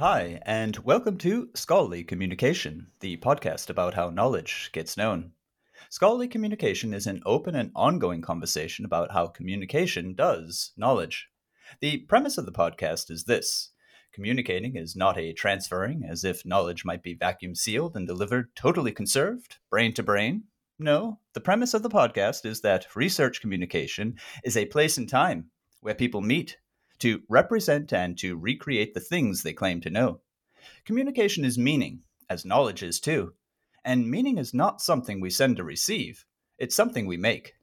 Hi, and welcome to Scholarly Communication, the podcast about how knowledge gets known. Scholarly communication is an open and ongoing conversation about how communication does knowledge. The premise of the podcast is this communicating is not a transferring as if knowledge might be vacuum sealed and delivered totally conserved, brain to brain. No, the premise of the podcast is that research communication is a place and time where people meet to represent and to recreate the things they claim to know. Communication is meaning, as knowledge is too. And meaning is not something we send to receive, it's something we make.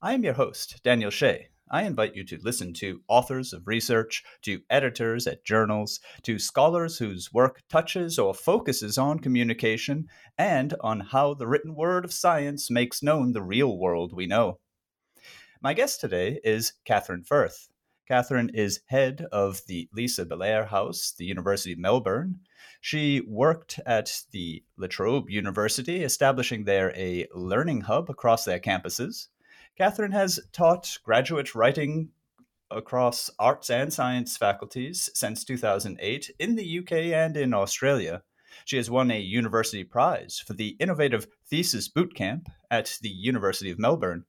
I am your host, Daniel Shea. I invite you to listen to authors of research, to editors at journals, to scholars whose work touches or focuses on communication, and on how the written word of science makes known the real world we know. My guest today is Katherine Firth. Katherine is head of the Lisa Bellear House, the University of Melbourne. She worked at the La Trobe University, establishing there a learning hub across their campuses. Katherine has taught graduate writing across arts and science faculties since 2008 in the UK and in Australia. She has won a university prize for the Innovative Thesis Bootcamp at the University of Melbourne.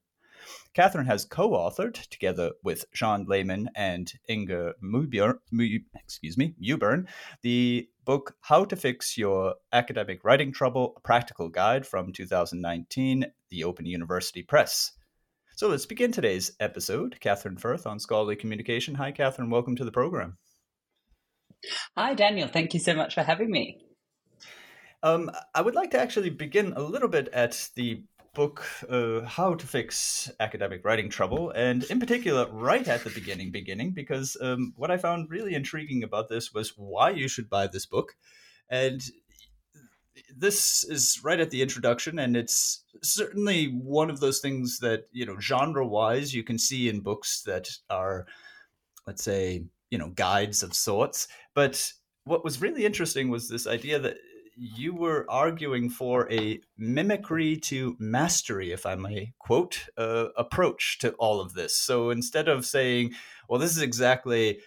Katherine has co-authored, together with Shaun Lehmann and Inger Mewburn, excuse me, the book "How to Fix Your Academic Writing Trouble: A Practical Guide" from 2019, the Open University Press. So let's begin today's episode. Katherine Firth on Scholarly Communication. Hi, Katherine. Welcome to the program. Hi, Daniel. Thank you so much for having me. Um, I would like to actually begin a little bit at the book, uh, How to Fix Academic Writing Trouble, and in particular, right at the beginning, beginning, because um, what I found really intriguing about this was why you should buy this book. And this is right at the introduction, and it's certainly one of those things that, you know, genre wise, you can see in books that are, let's say, you know, guides of sorts. But what was really interesting was this idea that you were arguing for a mimicry to mastery, if I may quote, uh, approach to all of this. So instead of saying, well, this is exactly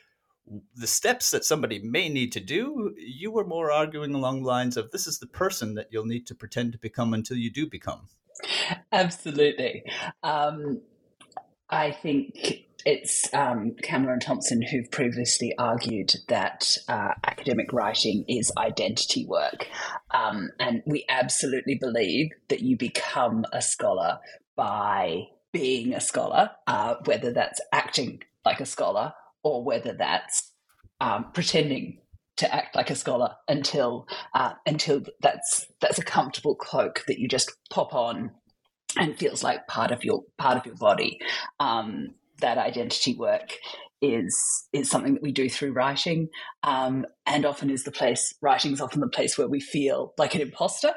the steps that somebody may need to do, you were more arguing along the lines of this is the person that you'll need to pretend to become until you do become. Absolutely. Um, I think it's um, Kamler and Thomson who've previously argued that uh, academic writing is identity work. Um, and we absolutely believe that you become a scholar by being a scholar, uh, whether that's acting like a scholar or whether that's um, pretending to act like a scholar until uh, until that's that's a comfortable cloak that you just pop on and feels like part of your part of your body. Um, that identity work is is something that we do through writing, um, and often is the place. Writing is often the place where we feel like an imposter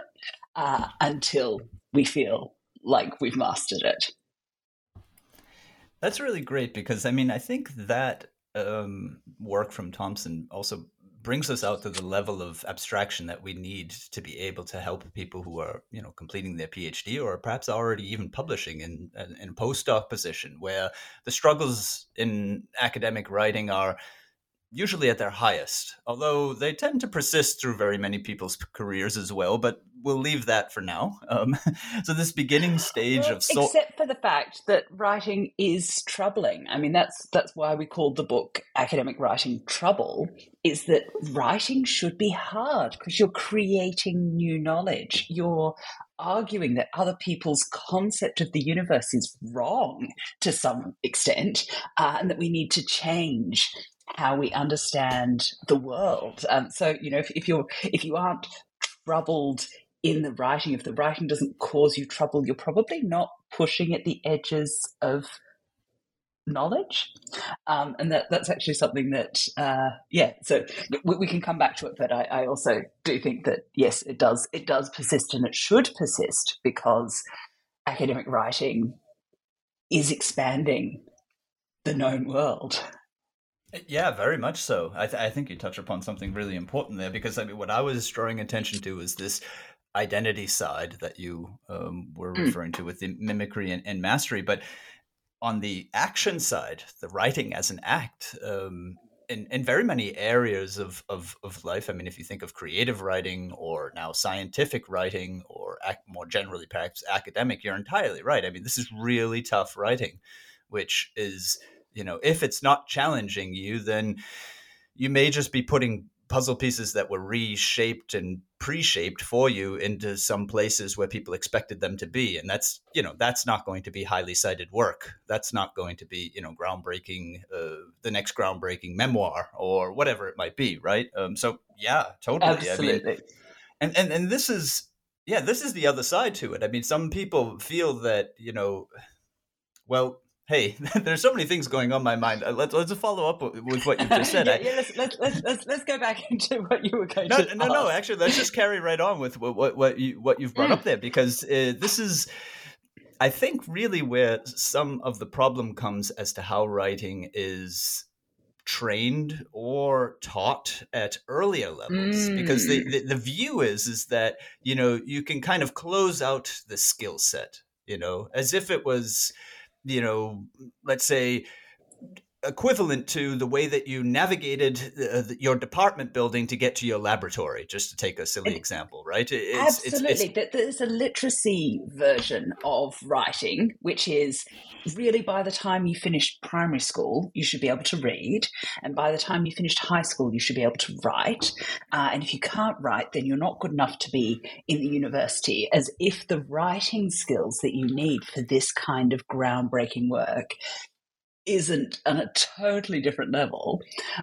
uh, until we feel like we've mastered it. That's really great because I mean I think that um, work from Thomson also brings us out to the level of abstraction that we need to be able to help people who are, you know, completing their PhD or perhaps already even publishing in in a postdoc position, where the struggles in academic writing are usually at their highest, although they tend to persist through very many people's careers as well. But we'll leave that for now. Um, so this beginning stage well, of so- except for the fact that writing is troubling. I mean, that's that's why we called the book "Academic Writing Trouble." Is that writing should be hard because you're creating new knowledge. You're arguing that other people's concept of the universe is wrong to some extent, uh, and that we need to change how we understand the world. Um, so you know, if, if you're if you aren't troubled in the writing, if the writing doesn't cause you trouble, you're probably not pushing at the edges of knowledge um, and that that's actually something that uh, yeah so we, we, can come back to it but I, I, also do think that yes it does it does persist and it should persist because academic writing is expanding the known world yeah, very much so. I, th- I think you touch upon something really important there because I mean, what I was drawing attention to is this identity side that you um, were mm. referring to with the mimicry and, and, mastery. But on the action side, the writing as an act, um, in, in very many areas of, of, of life, I mean, if you think of creative writing or now scientific writing or ac- more generally perhaps academic, you're entirely right. I mean, this is really tough writing, which is you know if it's not challenging you then you may just be putting puzzle pieces that were reshaped and pre-shaped for you into some places where people expected them to be. And that's you know that's not going to be highly cited work. That's not going to be you know groundbreaking uh, the next groundbreaking memoir or whatever it might be right? Um, so yeah totally. Absolutely. I mean, and, and and this is yeah this is the other side to it. I mean some people feel that you know well hey, there's so many things going on in my mind. Uh, let's let's follow up with what you just said. yeah, yeah let's, let's, let's, let's, go back into what you were going no, to. No, no, no. Actually, let's just carry right on with what what, what you what you've brought up there because uh, this is. I think really where some of the problem comes as to how writing is trained or taught at earlier levels mm. because the, mm. the, the view is is that you know you can kind of close out the skill set you know as if it was you know, let's say equivalent to the way that you navigated uh, your department building to get to your laboratory just to take a silly example right? It's, absolutely it's, it's, there's a literacy version of writing which is really by the time you finished primary school you should be able to read and by the time you finished high school you should be able to write. Uh, and if you can't write then you're not good enough to be in the university as if the writing skills that you need for this kind of groundbreaking work isn't on a totally different level.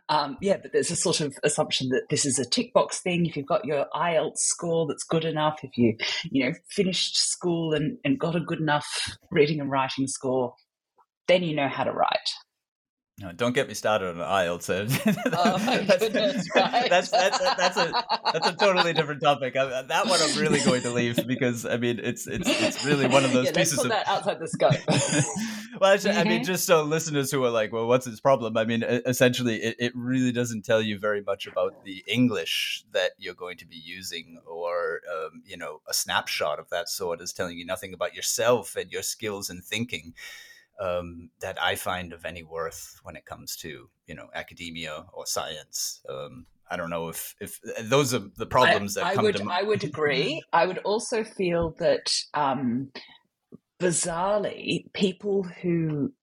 Um, yeah, but there's a sort of assumption that this is a tick box thing. If you've got your IELTS score that's good enough, if you, you know, finished school and, and got a good enough reading and writing score, then you know how to write. No, don't get me started on IELTS. oh my that's, goodness! Right. That's, that's that's a that's a totally different topic. I, that one I'm really going to leave because I mean it's it's it's really one of those yeah, pieces of that outside the scope. well, actually, mm-hmm. I mean, mm-hmm. just so listeners who are like, well, what's its problem? I mean, essentially, it, it really doesn't tell you very much about the English that you're going to be using, or um, you know, a snapshot of that sort is telling you nothing about yourself and your skills and thinking um, that I find of any worth when it comes to you know academia or science. Um, I don't know if if uh, those are the problems I, that I come would, to mind. I would agree. I would also feel that um, bizarrely, people who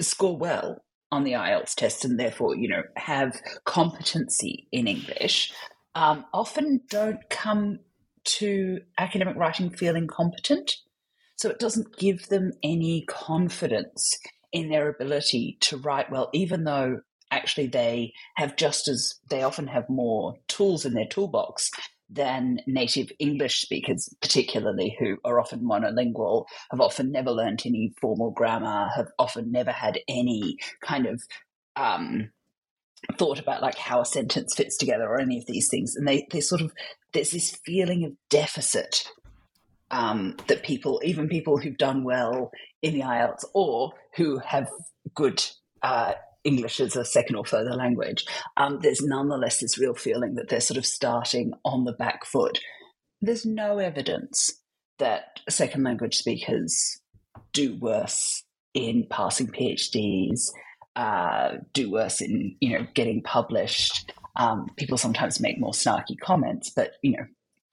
score well on the IELTS test and therefore you know have competency in English um, often don't come to academic writing feeling competent. So it doesn't give them any confidence in their ability to write well, even though actually they have just as, they often have more tools in their toolbox than native English speakers, particularly who are often monolingual, have often never learnt any formal grammar, have often never had any kind of um, thought about like how a sentence fits together or any of these things. And they, they sort of, there's this feeling of deficit um, that people, even people who've done well in the IELTS or who have good uh, English as a second or further language, um, there's nonetheless this real feeling that they're sort of starting on the back foot. There's no evidence that second language speakers do worse in passing PhDs, uh, do worse in you know getting published. Um, people sometimes make more snarky comments, but you know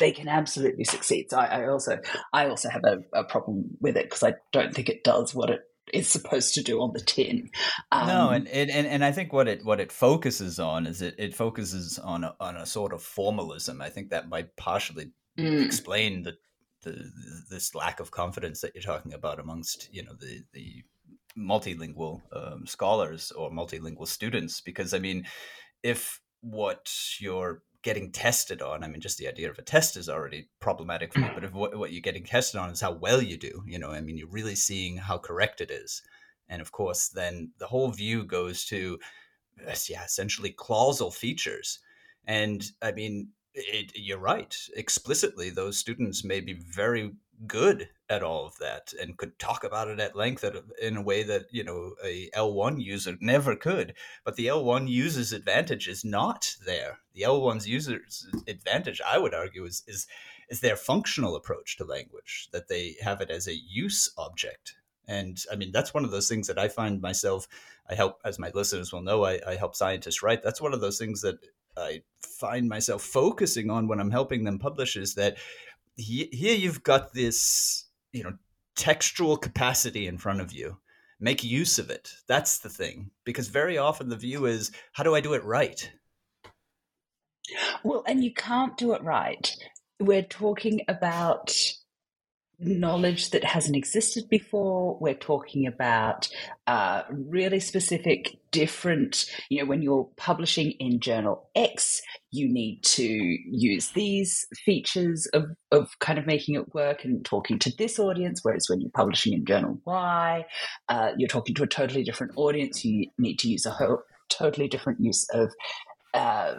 they can absolutely succeed. So I, I also I also have a, a problem with it because I don't think it does what it is supposed to do on the tin. Um, no, and, and and I think what it what it focuses on is it it focuses on a, on a sort of formalism. I think that might partially mm. explain the, the this lack of confidence that you're talking about amongst you know the the multilingual um, scholars or multilingual students because I mean if what you're getting tested on. I mean, just the idea of a test is already problematic for me. But if what, what you're getting tested on is how well you do, you know, I mean, you're really seeing how correct it is. And of course, then the whole view goes to, uh, yeah, essentially clausal features. And I mean, it, you're right. Explicitly, those students may be very good at all of that and could talk about it at length in a way that you know a L1 user never could. But the L1 user's advantage is not there. The L1's user's advantage, I would argue, is is is their functional approach to language that they have it as a use object. And I mean, that's one of those things that I find myself. I help, as my listeners will know, I, I help scientists write. That's one of those things that I find myself focusing on when I'm helping them publish is that he, here you've got this, you know, textual capacity in front of you. Make use of it. That's the thing. Because very often the view is, how do I do it right? Well, and you can't do it right. We're talking about knowledge that hasn't existed before. We're talking about uh, really specific, different, you know, when you're publishing in journal X, you need to use these features of, of kind of making it work and talking to this audience. Whereas when you're publishing in journal Y, uh, you're talking to a totally different audience. You need to use a whole, totally different use of uh,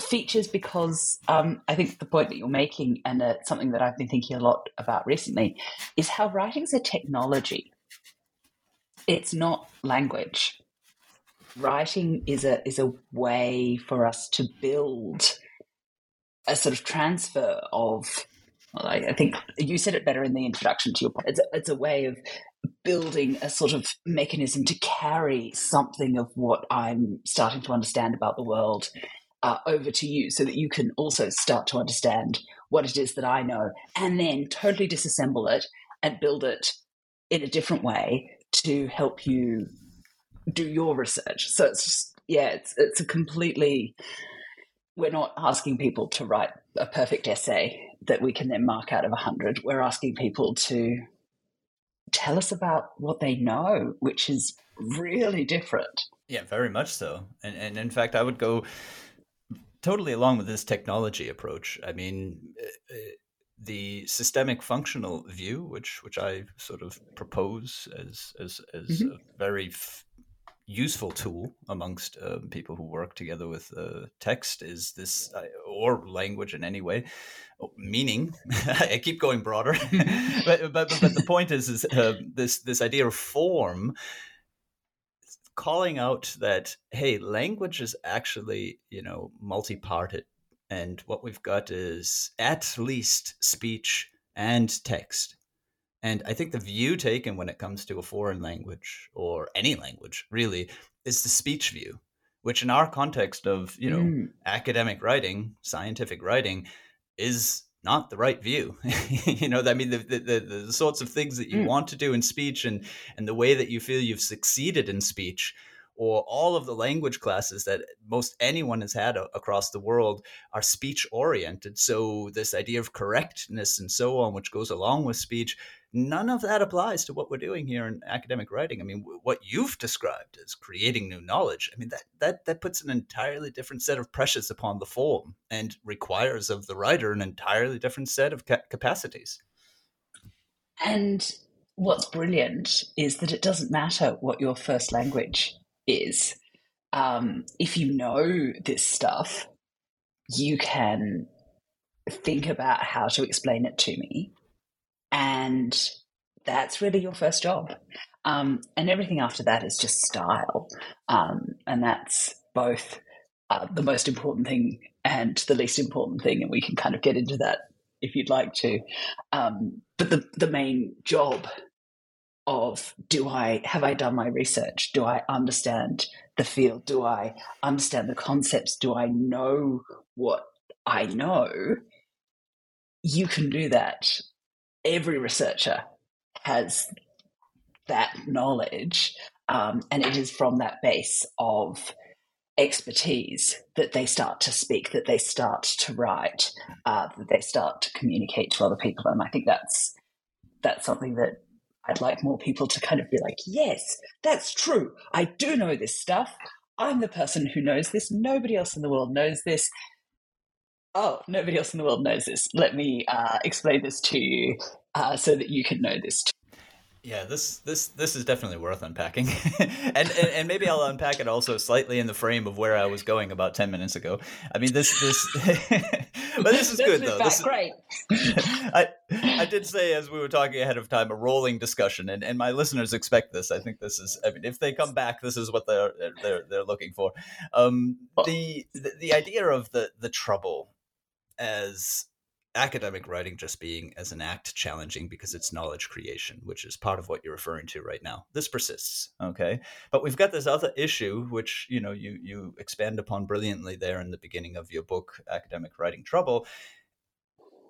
features because um, I think the point that you're making, and uh, something that I've been thinking a lot about recently, is how writing is a technology. It's not language. Writing is a is a way for us to build a sort of transfer of. Well, I, I think you said it better in the introduction to your point. It's a, it's a way of building a sort of mechanism to carry something of what I'm starting to understand about the world uh, over to you so that you can also start to understand what it is that I know and then totally disassemble it and build it in a different way to help you do your research. So it's just, yeah, it's, it's a completely, we're not asking people to write a perfect essay that we can then mark out of a 100. We're asking people to tell us about what they know, which is really different. Yeah, very much so. And, and in fact, I would go totally along with this technology approach. I mean, uh, uh, the systemic functional view, which which I sort of propose as as as mm-hmm. a very f- useful tool amongst uh, people who work together with uh, text, is this uh, or language in any way. Oh, meaning, I keep going broader, but, but but the point is is uh, this this idea of form calling out that hey language is actually you know multi-parted. And what we've got is at least speech and text and i think the view taken when it comes to a foreign language or any language really is the speech view which in our context of you know mm. academic writing scientific writing is not the right view. you know, I mean, the, the, the, the, sorts of things that you mm. want to do in speech and, and the way that you feel you've succeeded in speech or all of the language classes that most anyone has had a- across the world are speech oriented. So this idea of correctness and so on, which goes along with speech, none of that applies to what we're doing here in academic writing. I mean, w- what you've described as creating new knowledge, I mean, that, that, that puts an entirely different set of pressures upon the form and requires of the writer an entirely different set of ca- capacities. And what's brilliant is that it doesn't matter what your first language is um, if you know this stuff, you can think about how to explain it to me. And that's really your first job. Um, and everything after that is just style. Um, and that's both uh, the most important thing and the least important thing. And we can kind of get into that if you'd like to. Um, but the, the main job of do I have I done my research? Do I understand the field? Do I understand the concepts? Do I know what I know? You can do that. Every researcher has that knowledge, um, and it is from that base of expertise that they start to speak, that they start to write, uh, that they start to communicate to other people. And I think that's that's something that I'd like more people to kind of be like, yes, that's true. I do know this stuff. I'm the person who knows this. Nobody else in the world knows this. Oh, nobody else in the world knows this. Let me uh, explain this to you uh, so that you can know this too. Yeah, this this this is definitely worth unpacking, and, and, and maybe I'll unpack it also slightly in the frame of where I was going about ten minutes ago. I mean, this this, but this is good though. This is, great. I I did say as we were talking ahead of time a rolling discussion, and, and my listeners expect this. I think this is. I mean, if they come back, this is what they're they're they're looking for. Um, the, the the idea of the the trouble as academic writing just being as an act challenging because it's knowledge creation, which is part of what you're referring to right now. This persists, okay? But we've got this other issue, which you know you you expand upon brilliantly there in the beginning of your book, Academic Writing Trouble.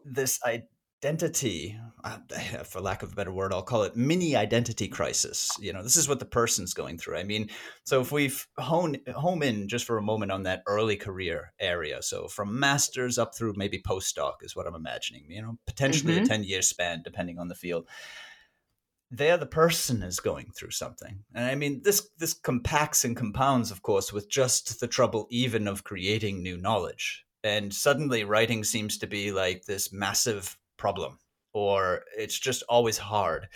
This I identity, uh, for lack of a better word, I'll call it mini identity crisis. You know, this is what the person's going through. I mean, so if we hone home in just for a moment on that early career area, so from masters up through maybe postdoc is what I'm imagining. You know, potentially mm-hmm. a ten year span depending on the field. There, the person is going through something, and I mean this. This compacts and compounds, of course, with just the trouble even of creating new knowledge and suddenly writing seems to be like this massive problem or it's just always hard.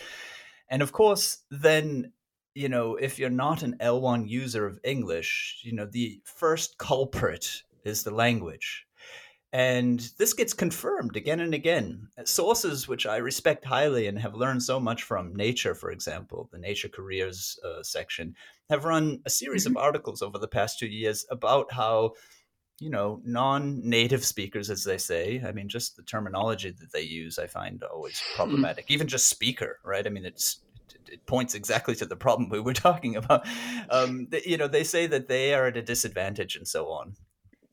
And of course, then, you know, if you're not an L1 user of English, you know, the first culprit is the language. And this gets confirmed again and again. Sources which I respect highly and have learned so much from, Nature, for example, the Nature Careers uh, section, have run a series mm-hmm. of articles over the past two years about how you know, non-native speakers, as they say. I mean, just the terminology that they use, I find always hmm. problematic. Even just speaker, right? I mean, it's it points exactly to the problem we were talking about. Um, you know, they say that they are at a disadvantage and so on.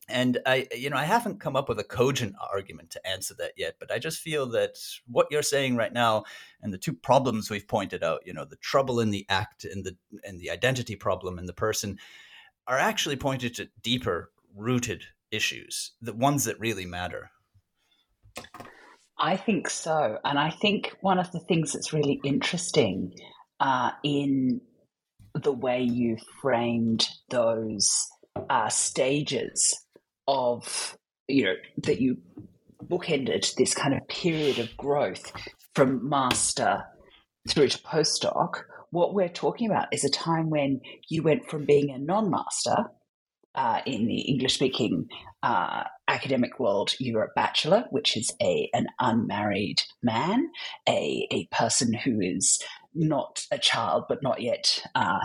And I, you know, I haven't come up with a cogent argument to answer that yet, but I just feel that what you're saying right now and the two problems we've pointed out, you know, the trouble in the act and the and the identity problem in the person, are actually pointed to deeper rooted issues, the ones that really matter? I think so. And I think one of the things that's really interesting uh, in the way you framed those uh, stages of, you know, that you bookended this kind of period of growth from master through to postdoc. What we're talking about is a time when you went from being a non master uh, in the English speaking uh, academic world, you're a bachelor, which is a an unmarried man, a, a person who is not a child, but not yet. Uh,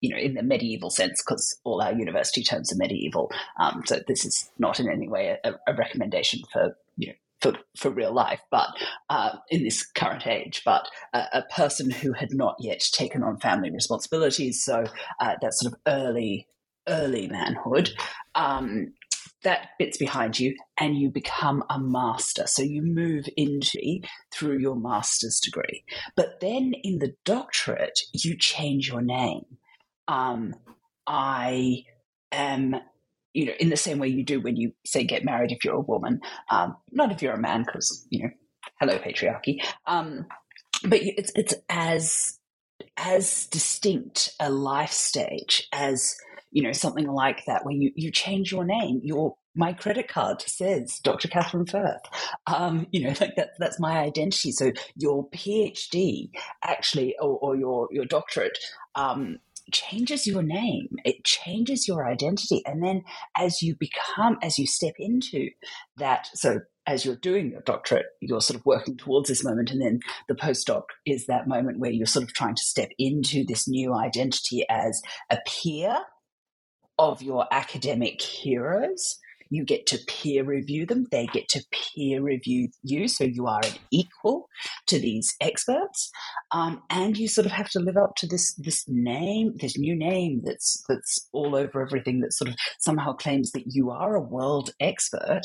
you know, in the medieval sense, because all our university terms are medieval. Um, so this is not in any way a, a recommendation for you know for, for real life, but uh, in this current age, but a, a, person who had not yet taken on family responsibilities. So uh, that sort of early early manhood, um, that bit's behind you and you become a master. So you move into through your master's degree. But then in the doctorate, you change your name. Um, I am, you know, in the same way you do when you say get married if you're a woman, um, not if you're a man, because, you know, hello, patriarchy. Um, but it's, it's as, as distinct a life stage as you know, something like that where you, you change your name. Your my credit card says Dr. Katherine Firth. Um, you know, like that, that's my identity. So your PhD actually, or, or your your doctorate, um, changes your name. It changes your identity, and then as you become, as you step into that, so as you're doing your doctorate, you're sort of working towards this moment. And then the postdoc is that moment where you're sort of trying to step into this new identity as a peer of your academic heroes. You get to peer review them, they get to peer review you. So you are an equal to these experts. Um, and you sort of have to live up to this this name, this new name that's that's all over everything that sort of somehow claims that you are a world expert.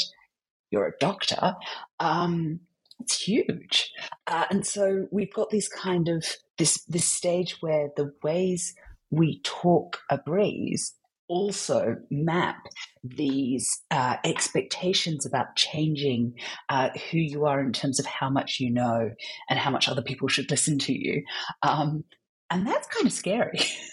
You're a doctor. Um, it's huge. Uh, and so we've got this kind of this this stage where the ways we talk a breeze also map these uh, expectations about changing uh, who you are in terms of how much you know and how much other people should listen to you. Um, and that's kind of scary.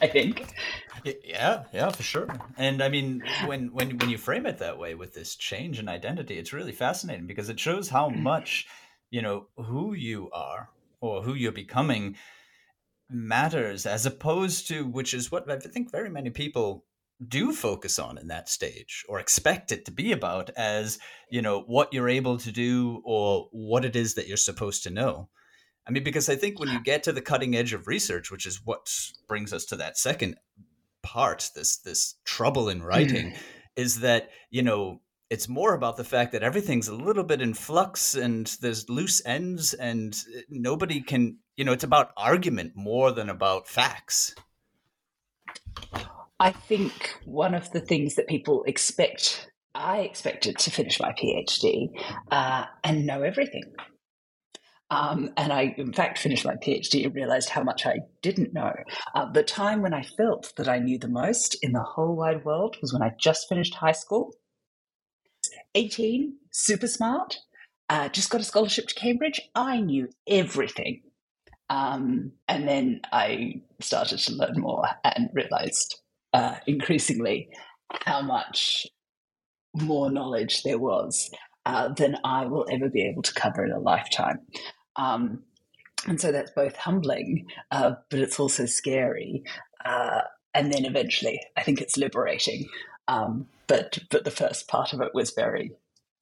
I think. Yeah, yeah, for sure. And I mean, when when when you frame it that way with this change in identity, it's really fascinating because it shows how mm. much you know who you are or who you're becoming matters, as opposed to which is what I think very many people do focus on in that stage or expect it to be about as you know what you're able to do or what it is that you're supposed to know I mean, because I think when you get to the cutting edge of research, which is what brings us to that second part, this this trouble in writing, mm. is that you know it's more about the fact that everything's a little bit in flux and there's loose ends and nobody can you know it's about argument more than about facts. I think one of the things that people expect i expected to finish my phd uh, and know everything um, and I, in fact, finished my PhD and realized how much I didn't know. Uh, the time when I felt that I knew the most in the whole wide world was when I just finished high school. 18, super smart, uh, just got a scholarship to Cambridge. I knew everything. Um, and then I started to learn more and realized uh, increasingly how much more knowledge there was uh, than I will ever be able to cover in a lifetime. Um, and so that's both humbling, uh, but it's also scary. Uh, and then eventually, I think it's liberating. Um, but but the first part of it was very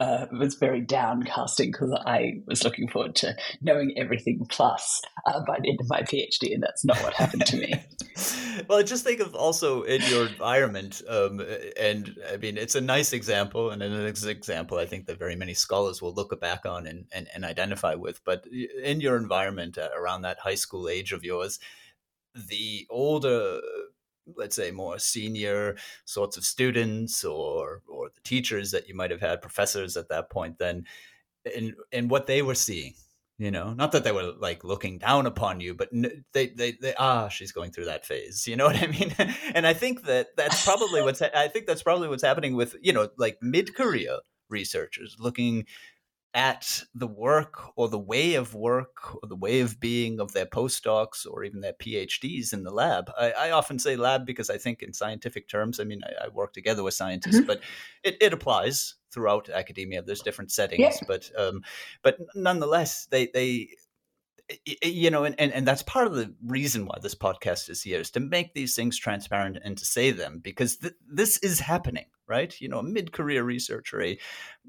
uh, was very downcasting because I was looking forward to knowing everything plus uh, by the end of my PhD, and that's not what happened to me. well, just think of also in your environment, um, and I mean, it's a nice example, and an example I think that very many scholars will look back on and, and, and identify with. But in your environment uh, around that high school age of yours, the older let's say more senior sorts of students or or the teachers that you might have had professors at that point then in in what they were seeing you know? Not that they were like looking down upon you but they they, they ah she's going through that phase you know what i mean? And i think that that's probably what's i think that's probably what's happening with you know like mid-career researchers looking at the work or the way of work or the way of being of their postdocs or even their PhDs in the lab. I, I often say lab because I think in scientific terms, I mean, I, I work together with scientists, mm-hmm. but it, it applies throughout academia. There's different settings, yeah. but um, but nonetheless, they they you know, and, and, and that's part of the reason why this podcast is here is to make these things transparent and to say them because th- this is happening, right? You know, a mid-career researcher, a,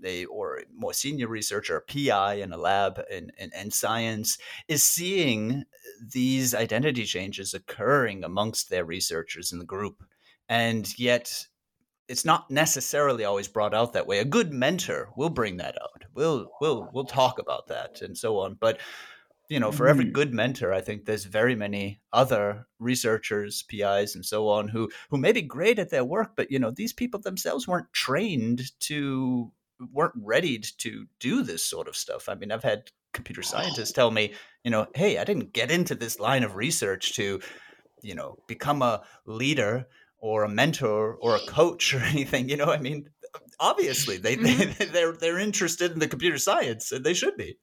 a or a more senior researcher, a PI in a lab in, in, in science is seeing these identity changes occurring amongst their researchers in the group. And yet it's not necessarily always brought out that way. A good mentor will bring that out. We'll we'll we'll talk about that and so on. But you know, for every Mm. good mentor, I think there's very many other researchers, PIs, and so on who who may be great at their work, but you know, these people themselves weren't trained to weren't ready to do this sort of stuff. I mean, I've had computer scientists tell me, you know, hey, I didn't get into this line of research to, you know, become a leader or a mentor or a coach or anything. You know, I mean, obviously they, they they're they're interested in the computer science and they should be.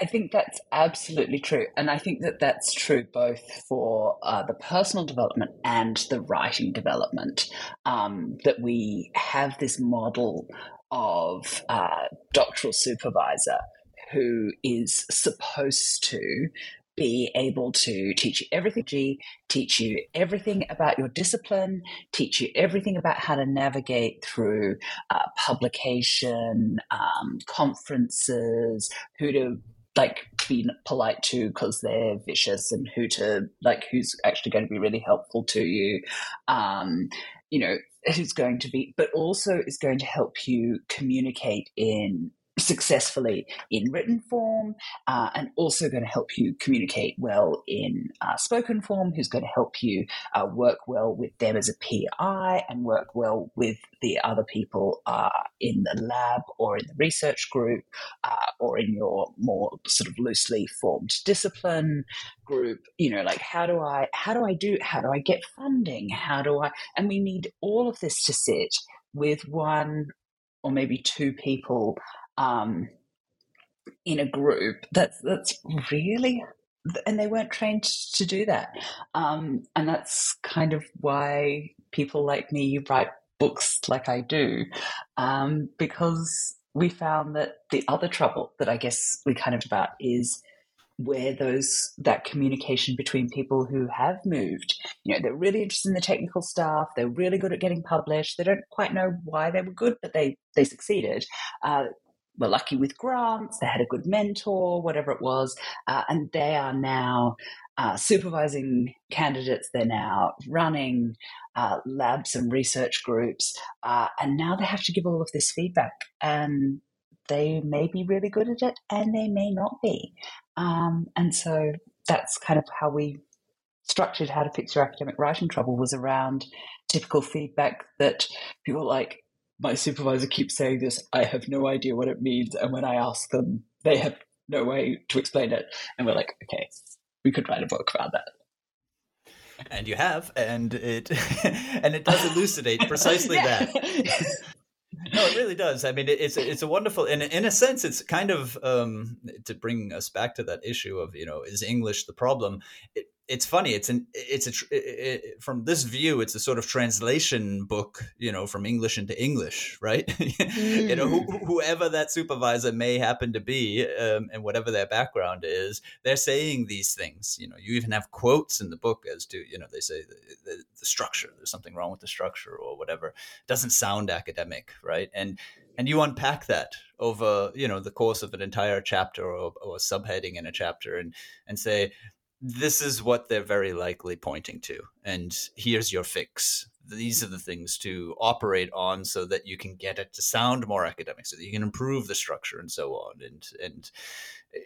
I think that's absolutely true. And I think that that's true both for uh, the personal development and the writing development. Um, that we have this model of uh, doctoral supervisor who is supposed to be able to teach you everything, teach you everything about your discipline, teach you everything about how to navigate through uh, publication, um, conferences, who to like be polite to because they're vicious and who to like who's actually going to be really helpful to you um you know who's going to be but also is going to help you communicate in successfully in written form uh, and also going to help you communicate well in uh, spoken form who's going to help you uh, work well with them as a pi and work well with the other people uh, in the lab or in the research group uh, or in your more sort of loosely formed discipline group. You know like how do i how do i do how do i get funding? How do i and we need all of this to sit with one or maybe two people um, in a group that's that's really and they weren't trained to do that. Um, and that's kind of why people like me write books like i do um, because we found that the other trouble that i guess we kind of about is where those that communication between people who have moved you know they're really interested in the technical stuff they're really good at getting published they don't quite know why they were good but they they succeeded uh, were lucky with grants, they had a good mentor, whatever it was, uh, and they are now uh, supervising candidates, they're now running uh, labs and research groups, uh, and now they have to give all of this feedback. And they may be really good at it, and they may not be. Um, and so that's kind of how we structured how to fix your academic writing trouble was around typical feedback that people like my supervisor keeps saying this. I have no idea what it means. And when I ask them, they have no way to explain it. And we're like, okay, we could write a book about that. And you have, and it and it does elucidate precisely that. No, it really does. I mean, it, it's it's a wonderful, and in a sense, it's kind of um, to bring us back to that issue of you know, is English the problem? It, it's funny. It's an it's a it, it, from this view, it's a sort of translation book, you know, from English into English, right? you know, who, whoever that supervisor may happen to be, um, and whatever their background is, they're saying these things. You know, you even have quotes in the book as to you know they say the, the, the structure. There's something wrong with the structure or whatever. It doesn't sound academic, right? And and you unpack that over you know the course of an entire chapter or, or a subheading in a chapter and and say this is what they're very likely pointing to and here's your fix these are the things to operate on so that you can get it to sound more academic so that you can improve the structure and so on and and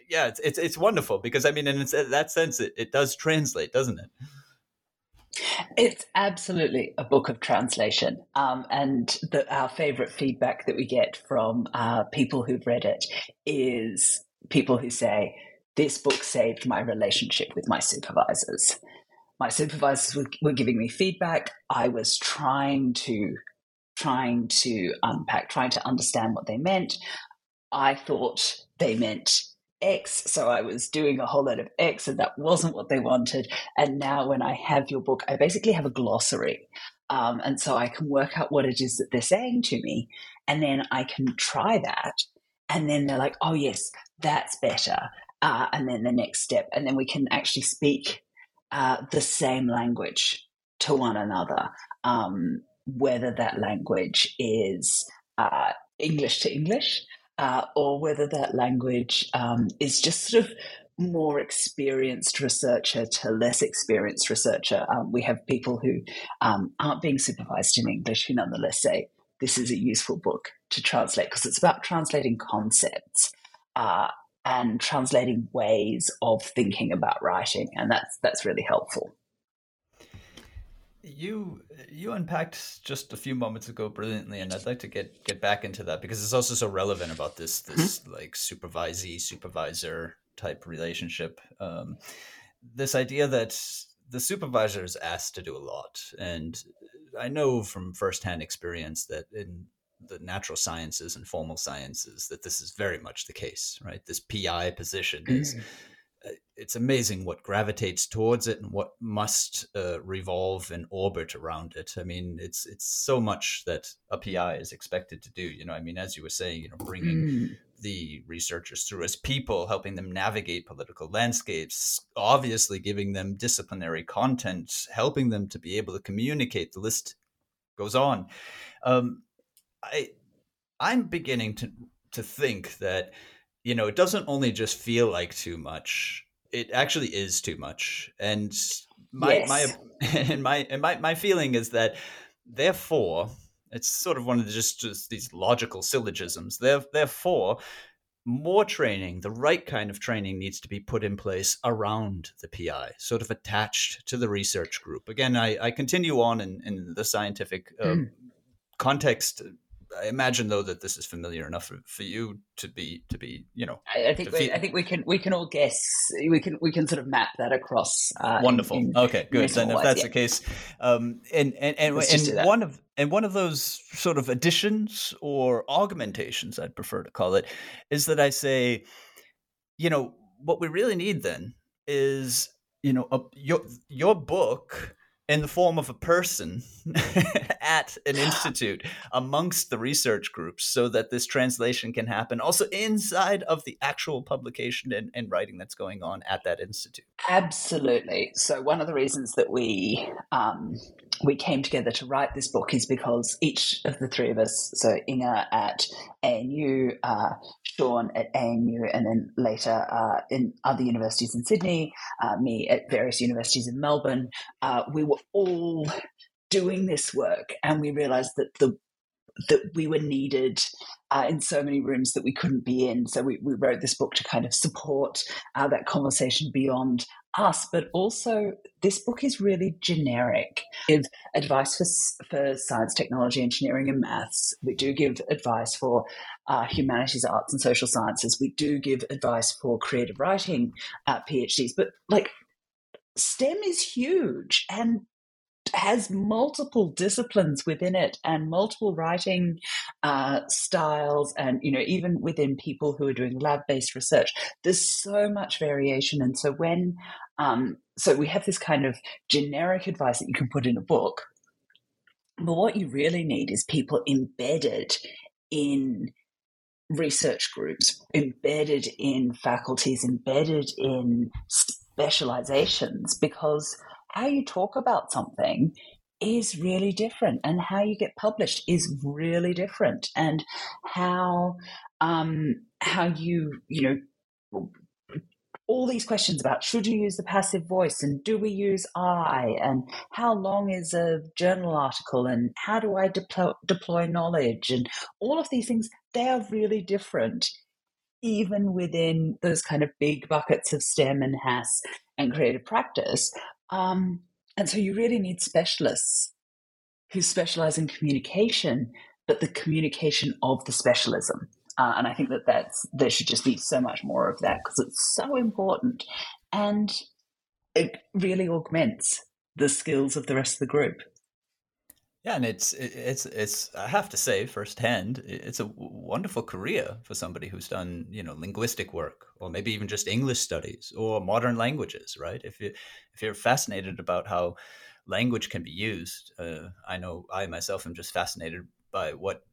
yeah it's it's, it's wonderful because i mean in that sense it, it does translate doesn't it It's absolutely a book of translation. Um, and the, our favorite feedback that we get from uh, people who've read it is people who say, This book saved my relationship with my supervisors. My supervisors were, were giving me feedback. I was trying to trying to unpack, trying to understand what they meant. I thought they meant X, so I was doing a whole lot of X, and that wasn't what they wanted. And now, when I have your book, I basically have a glossary. Um, and so I can work out what it is that they're saying to me. And then I can try that. And then they're like, oh, yes, that's better. Uh, and then the next step. And then we can actually speak uh, the same language to one another, um, whether that language is uh, English to English uh, or whether that language um, is just sort of more experienced researcher to less experienced researcher. Um, we have people who um, aren't being supervised in English who nonetheless say, This is a useful book to translate because it's about translating concepts. Uh, and translating ways of thinking about writing, and that's that's really helpful. You you unpacked just a few moments ago brilliantly, and I'd like to get get back into that because it's also so relevant about this this mm-hmm. like supervisee supervisor type relationship. Um, this idea that the supervisor is asked to do a lot, and I know from firsthand experience that in the natural sciences and formal sciences that this is very much the case, right? This PI position is mm. uh, it's amazing what gravitates towards it and what must uh, revolve and orbit around it. I mean, it's it's so much that a PI is expected to do. You know, I mean, as you were saying, you know, bringing mm. the researchers through as people, helping them navigate political landscapes, obviously giving them disciplinary content, helping them to be able to communicate. The list goes on. Um, I I'm beginning to to think that you know it doesn't only just feel like too much; it actually is too much. And my yes. my and my and my my feeling is that therefore it's sort of one of the, just just these logical syllogisms. Therefore, more training, the right kind of training needs to be put in place around the PI, sort of attached to the research group. Again, I, I continue on in, in the scientific mm. context I imagine though that this is familiar enough for, for you to be to be you know. I, I think we. I think we can we can all guess we can we can sort of map that across. Uh, Wonderful. In, in okay, good. Then if that's yeah. the case, um, and and and, and one of and one of those sort of additions or augmentations, I'd prefer to call it, is that I say, you know, what we really need then is you know a, your your book in the form of a person at an institute amongst the research groups so that this translation can happen also inside of the actual publication and, and writing that's going on at that institute. Absolutely. So one of the reasons that we um, we came together to write this book is because each of the three of us, so Inger at ANU, uh, Shaun at ANU, and then later uh, in other universities in Sydney, uh, me at various universities in Melbourne, uh, we were all doing this work and we realized that the that we were needed uh, in so many rooms that we couldn't be in. So we, we wrote this book to kind of support uh, that conversation beyond us, but also this book is really generic. Give advice for, for science, technology, engineering, and maths. We do give advice for uh, humanities, arts, and social sciences. We do give advice for creative writing uh, PhDs, but like STEM is huge and has multiple disciplines within it and multiple writing uh, styles and you know even within people who are doing lab-based research. There's so much variation. And so when um, so we have this kind of generic advice that you can put in a book but what you really need is people embedded in research groups embedded in faculties embedded in specializations because how you talk about something is really different and how you get published is really different and how um how you you know all these questions about should you use the passive voice and do we use I and how long is a journal article and how do I deploy, deploy knowledge and all of these things they are really different even within those kind of big buckets of STEM and HASS and creative practice um, and so you really need specialists who specialize in communication, but the communication of the specialism. Uh, and I think that that's there should just be so much more of that because it's so important, and it really augments the skills of the rest of the group. Yeah, and it's it's it's I have to say firsthand, it's a wonderful career for somebody who's done you know linguistic work or maybe even just English studies or modern languages, right? If you if you're fascinated about how language can be used, uh, I know I myself am just fascinated by what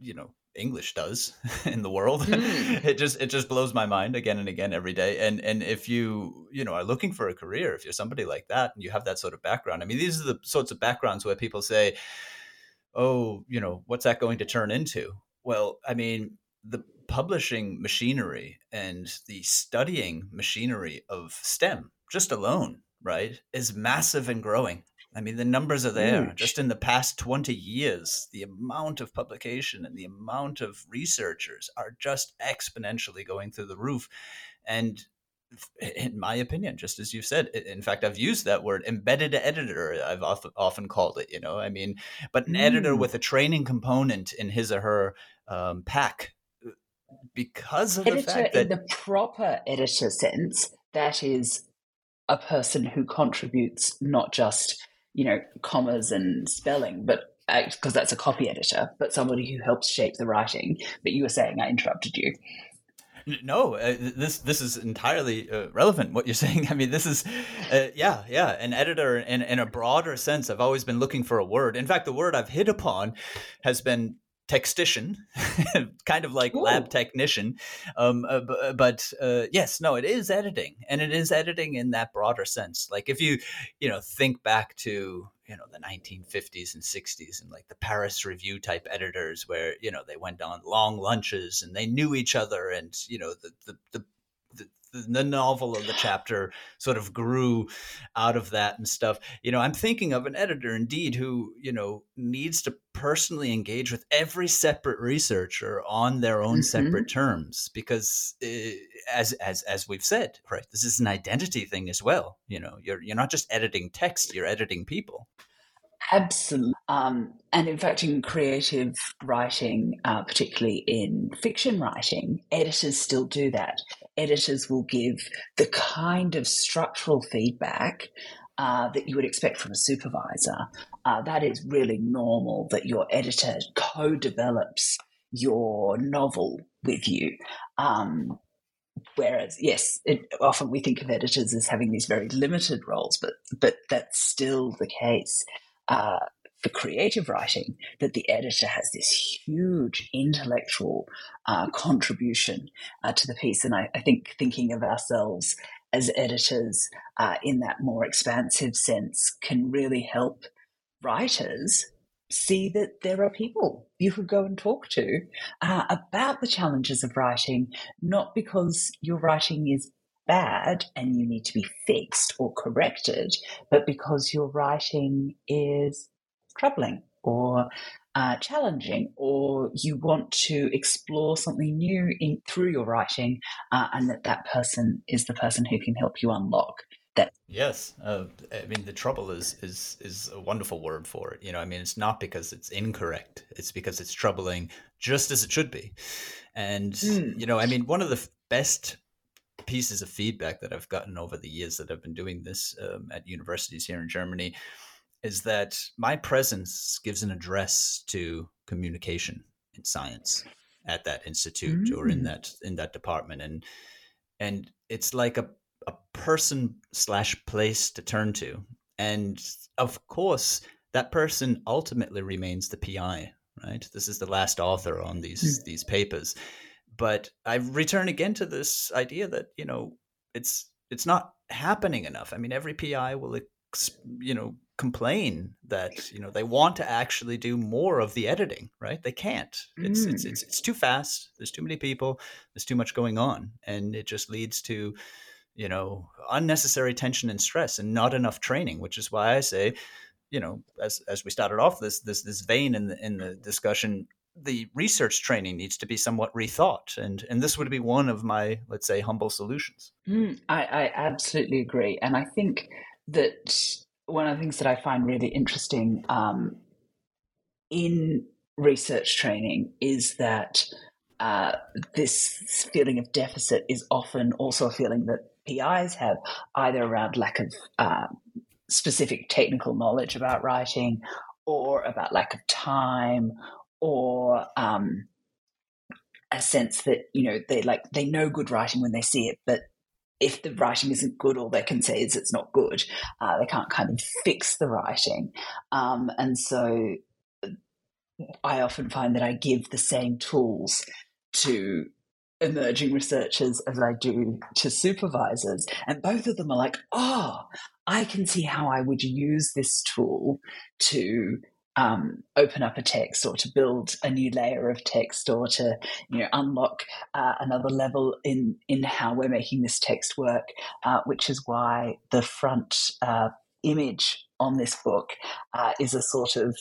you know English does in the world. Mm. it just it just blows my mind again and again every day. And and if you you know are looking for a career, if you're somebody like that and you have that sort of background, I mean, these are the sorts of backgrounds where people say, "Oh, you know, what's that going to turn into?" Well, I mean, the publishing machinery and the studying machinery of STEM just alone, right, is massive and growing. I mean, the numbers are there. Huge. Just in the past 20 years, the amount of publication and the amount of researchers are just exponentially going through the roof. And in my opinion, just as you said, in fact, I've used that word embedded editor. I've often, called it, you know, I mean, but an mm. editor with a training component in his or her um, pack uh, because of editor the fact that in the proper editor sense, that is a person who contributes not just you know, commas and spelling, but because uh, that's a copy editor, but somebody who helps shape the writing. But you were saying I interrupted you. No, uh, this this is entirely uh, relevant. What you're saying. I mean, this is, uh, yeah, yeah, an editor in in a broader sense. I've always been looking for a word. In fact, the word I've hit upon has been textician, kind of like Ooh. lab technician. Um, uh, b- uh, but uh, yes, no, it is editing, and it is editing in that broader sense. Like if you, you know, think back to you know the 1950s and 60s and like the Paris Review type editors, where you know they went on long lunches and they knew each other, and you know the the, the the novel of the chapter sort of grew out of that and stuff. You know, I'm thinking of an editor indeed who, you know, needs to personally engage with every separate researcher on their own mm-hmm. separate terms because uh, as as as we've said, right, this is an identity thing as well. You know, you're you're not just editing text, you're editing people. Absolutely. Um, and in fact, in creative writing, uh, particularly in fiction writing, editors still do that. Editors will give the kind of structural feedback uh, that you would expect from a supervisor. Uh, that is really normal that your editor co develops your novel with you. Um, whereas, yes, it, often we think of editors as having these very limited roles, but but that's still the case uh, for creative writing that the editor has this huge intellectual uh, contribution uh, to the piece. And I, I, think thinking of ourselves as editors uh, in that more expansive sense can really help writers see that there are people you could go and talk to uh, about the challenges of writing, not because your writing is bad and you need to be fixed or corrected, but because your writing is troubling or uh, challenging, or you want to explore something new in, through your writing, uh, and that that person is the person who can help you unlock that. Yes, uh, I mean the trouble is is is a wonderful word for it. You know, I mean it's not because it's incorrect; it's because it's troubling, just as it should be. And mm. you know, I mean, one of the best pieces of feedback that I've gotten over the years that I've been doing this um, at universities here in Germany is that my presence gives an address to communication in science at that institute mm. or in mm. that in that department and and it's like a a person slash place to turn to and of course that person ultimately remains the pi right this is the last author on these mm. these papers but I return again to this idea that you know it's it's not happening enough. I mean, every PI will you know complain that you know they want to actually do more of the editing, right? They can't. It's mm. it's, it's it's too fast. There's too many people. There's too much going on, and it just leads to you know unnecessary tension and stress and not enough training. Which is why I say you know, as as we started off this this this vein in the in the discussion, the research training needs to be somewhat rethought and and this would be one of my let's say humble solutions mm, I, I absolutely agree and i think that one of the things that i find really interesting um, in research training is that uh, this feeling of deficit is often also a feeling that PIs have, either around lack of uh, specific technical knowledge about writing or about lack of time or um, a sense that you know they like they know good writing when they see it, but if the writing isn't good, all they can say is it's not good. Uh, they can't kind of fix the writing, um, and so I often find that I give the same tools to emerging researchers as I do to supervisors. And both of them are like, oh, I can see how I would use this tool to um, open up a text or to build a new layer of text or to you know unlock uh, another level in in how we're making this text work uh, which is why the front uh, image on this book uh, is a sort of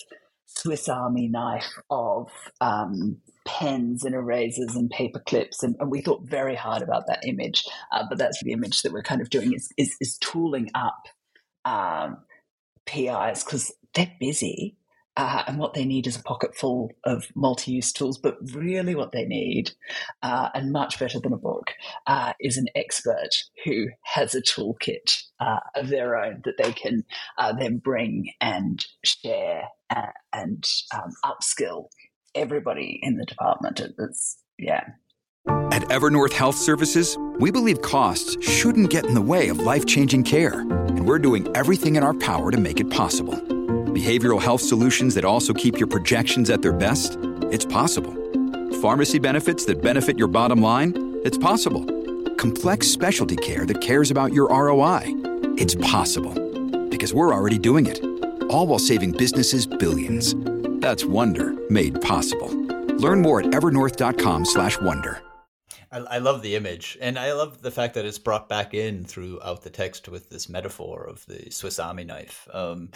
Swiss Army knife of um, pens and erasers and paper clips. And, and, we thought very hard about that image uh, but that's the image that we're kind of doing is is, is tooling up um, PIs because they're busy uh, and what they need is a pocket full of multi-use tools. But really, what they need, uh, and much better than a book, uh, is an expert who has a toolkit uh, of their own that they can uh, then bring and share and, and um, upskill everybody in the department. It's yeah. At Evernorth Health Services, we believe costs shouldn't get in the way of life-changing care, and we're doing everything in our power to make it possible Behavioral health solutions that also keep your projections at their best? It's possible. Pharmacy benefits that benefit your bottom line? It's possible. Complex specialty care that cares about your ROI? It's possible. Because we're already doing it. All while saving businesses billions. That's Wonder made possible. Learn more at evernorth.com/wonder. I, I love the image, and I love the fact that it's brought back in throughout the text with this metaphor of the Swiss Army knife. Um,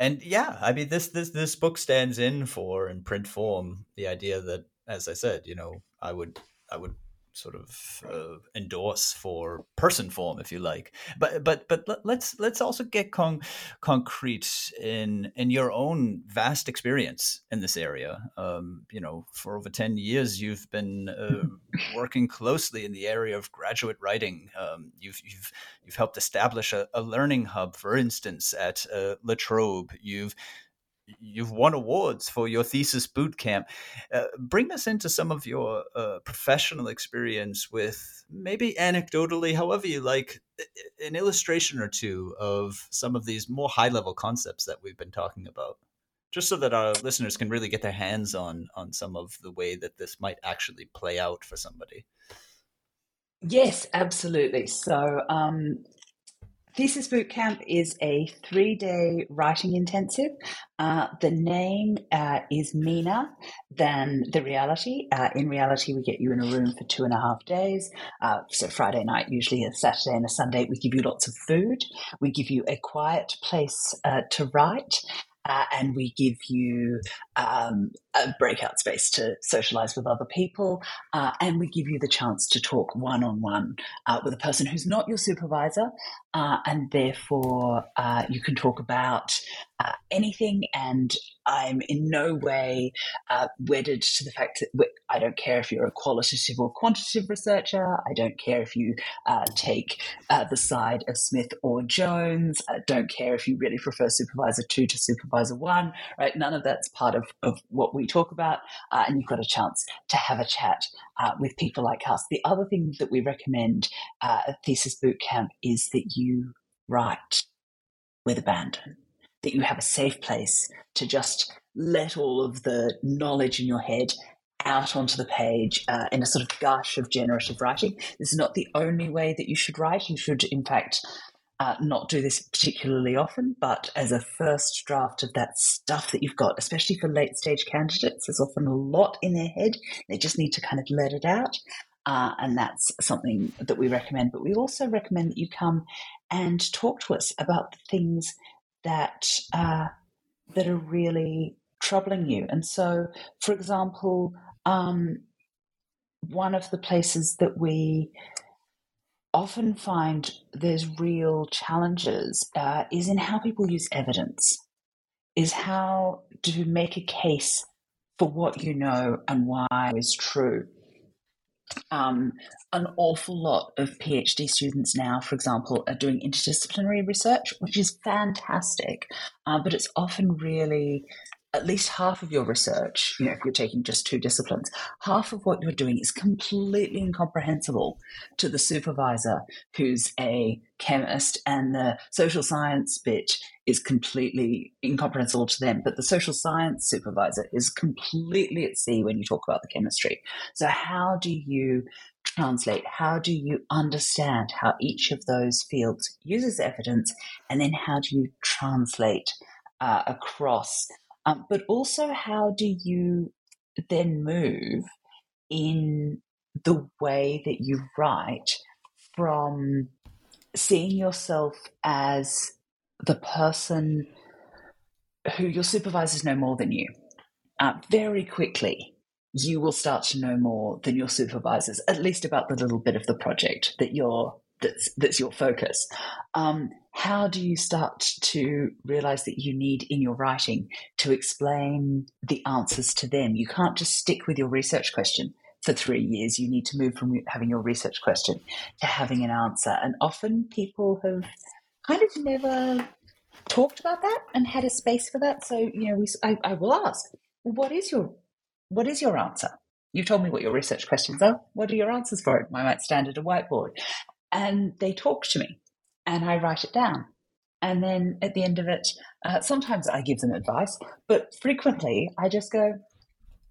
and yeah, I mean this this this book stands in for in print form the idea that, as I said, you know, I would I would sort of uh, endorse for person form, if you like. But but but let's let's also get con- concrete in in your own vast experience in this area. Um, you know, for over ten years, you've been uh, working closely in the area of graduate writing. Um, you've you've you've helped establish a, a learning hub, for instance, at uh, La Trobe. You've you've won awards for your thesis boot camp. Uh, bring us into some of your uh, professional experience with maybe anecdotally, however you like, an illustration or two of some of these more high level concepts that we've been talking about. Just so that our listeners can really get their hands on on some of the way that this might actually play out for somebody. Yes, absolutely. So, um, Thesis Bootcamp is a three day writing intensive. Uh, the name uh, is meaner than the reality. Uh, in reality, we get you in a room for two and a half days. Uh, so, Friday night, usually a Saturday and a Sunday, we give you lots of food. We give you a quiet place uh, to write uh, and we give you um, a breakout space to socialize with other people, uh, and we give you the chance to talk one on one with a person who's not your supervisor, uh, and therefore uh, you can talk about uh, anything. And I'm in no way uh, wedded to the fact that I don't care if you're a qualitative or quantitative researcher. I don't care if you uh, take the side of Smith or Jones. I don't care if you really prefer supervisor two to supervisor one. Right? None of that's part of, of what we talk about. Uh, and you've got a chance to have a chat uh, with people like us. The other thing that we recommend uh, at Thesis Bootcamp is that you you write with abandon, that you have a safe place to just let all of the knowledge in your head out onto the page uh, in a sort of gush of generative writing. This is not the only way that you should write. You should, in fact, uh, not do this particularly often, but as a first draft of that stuff that you've got, especially for late stage candidates, there's often a lot in their head. They just need to kind of let it out. Uh, and that's something that we recommend. But we also recommend that you come and talk to us about the things that uh, that are really troubling you. And so, for example, um, one of the places that we often find there's real challenges uh, is in how people use evidence, is how to make a case for what you know and why is true. Um, an awful lot of PhD students now, for example, are doing interdisciplinary research, which is fantastic, uh, but it's often really at least half of your research, you know, if you're taking just two disciplines, half of what you're doing is completely incomprehensible to the supervisor who's a chemist, and the social science bit is completely incomprehensible to them. But the social science supervisor is completely at sea when you talk about the chemistry. So, how do you translate? How do you understand how each of those fields uses evidence? And then, how do you translate uh, across Um, but also, how do you then move in the way that you write from seeing yourself as the person who your supervisors know more than you? Uh, very quickly, you will start to know more than your supervisors, at least about the little bit of the project that you're that's that's your focus. Um, how do you start to realize that you need in your writing to explain the answers to them? You can't just stick with your research question for three years. You need to move from having your research question to having an answer. And often people have kind of never talked about that and had a space for that. So you know, we, I, I will ask, what is your what is your answer? You've told me what your research questions are. What are your answers for it? I might stand at a whiteboard. And they talk to me and I write it down. And then at the end of it, uh, sometimes I give them advice, but frequently I just go,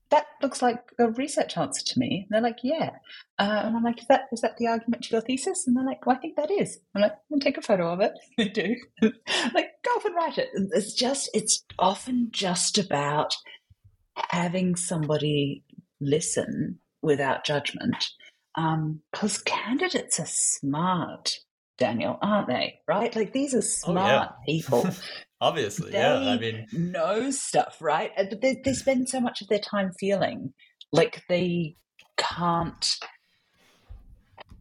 that looks like a research answer to me. And they're like, yeah. Uh, and I'm like, is that, is that the argument to your thesis? And they're like, well, I think that is. I'm like, well, take a photo of it. They do. like, go off and write it. It's just, it's often just about having somebody listen without judgment. Because um, candidates are smart, Daniel, aren't they? Right? Like these are smart oh, yeah. people. Obviously, they yeah. I mean, know stuff, right? But they, they spend so much of their time feeling like they can't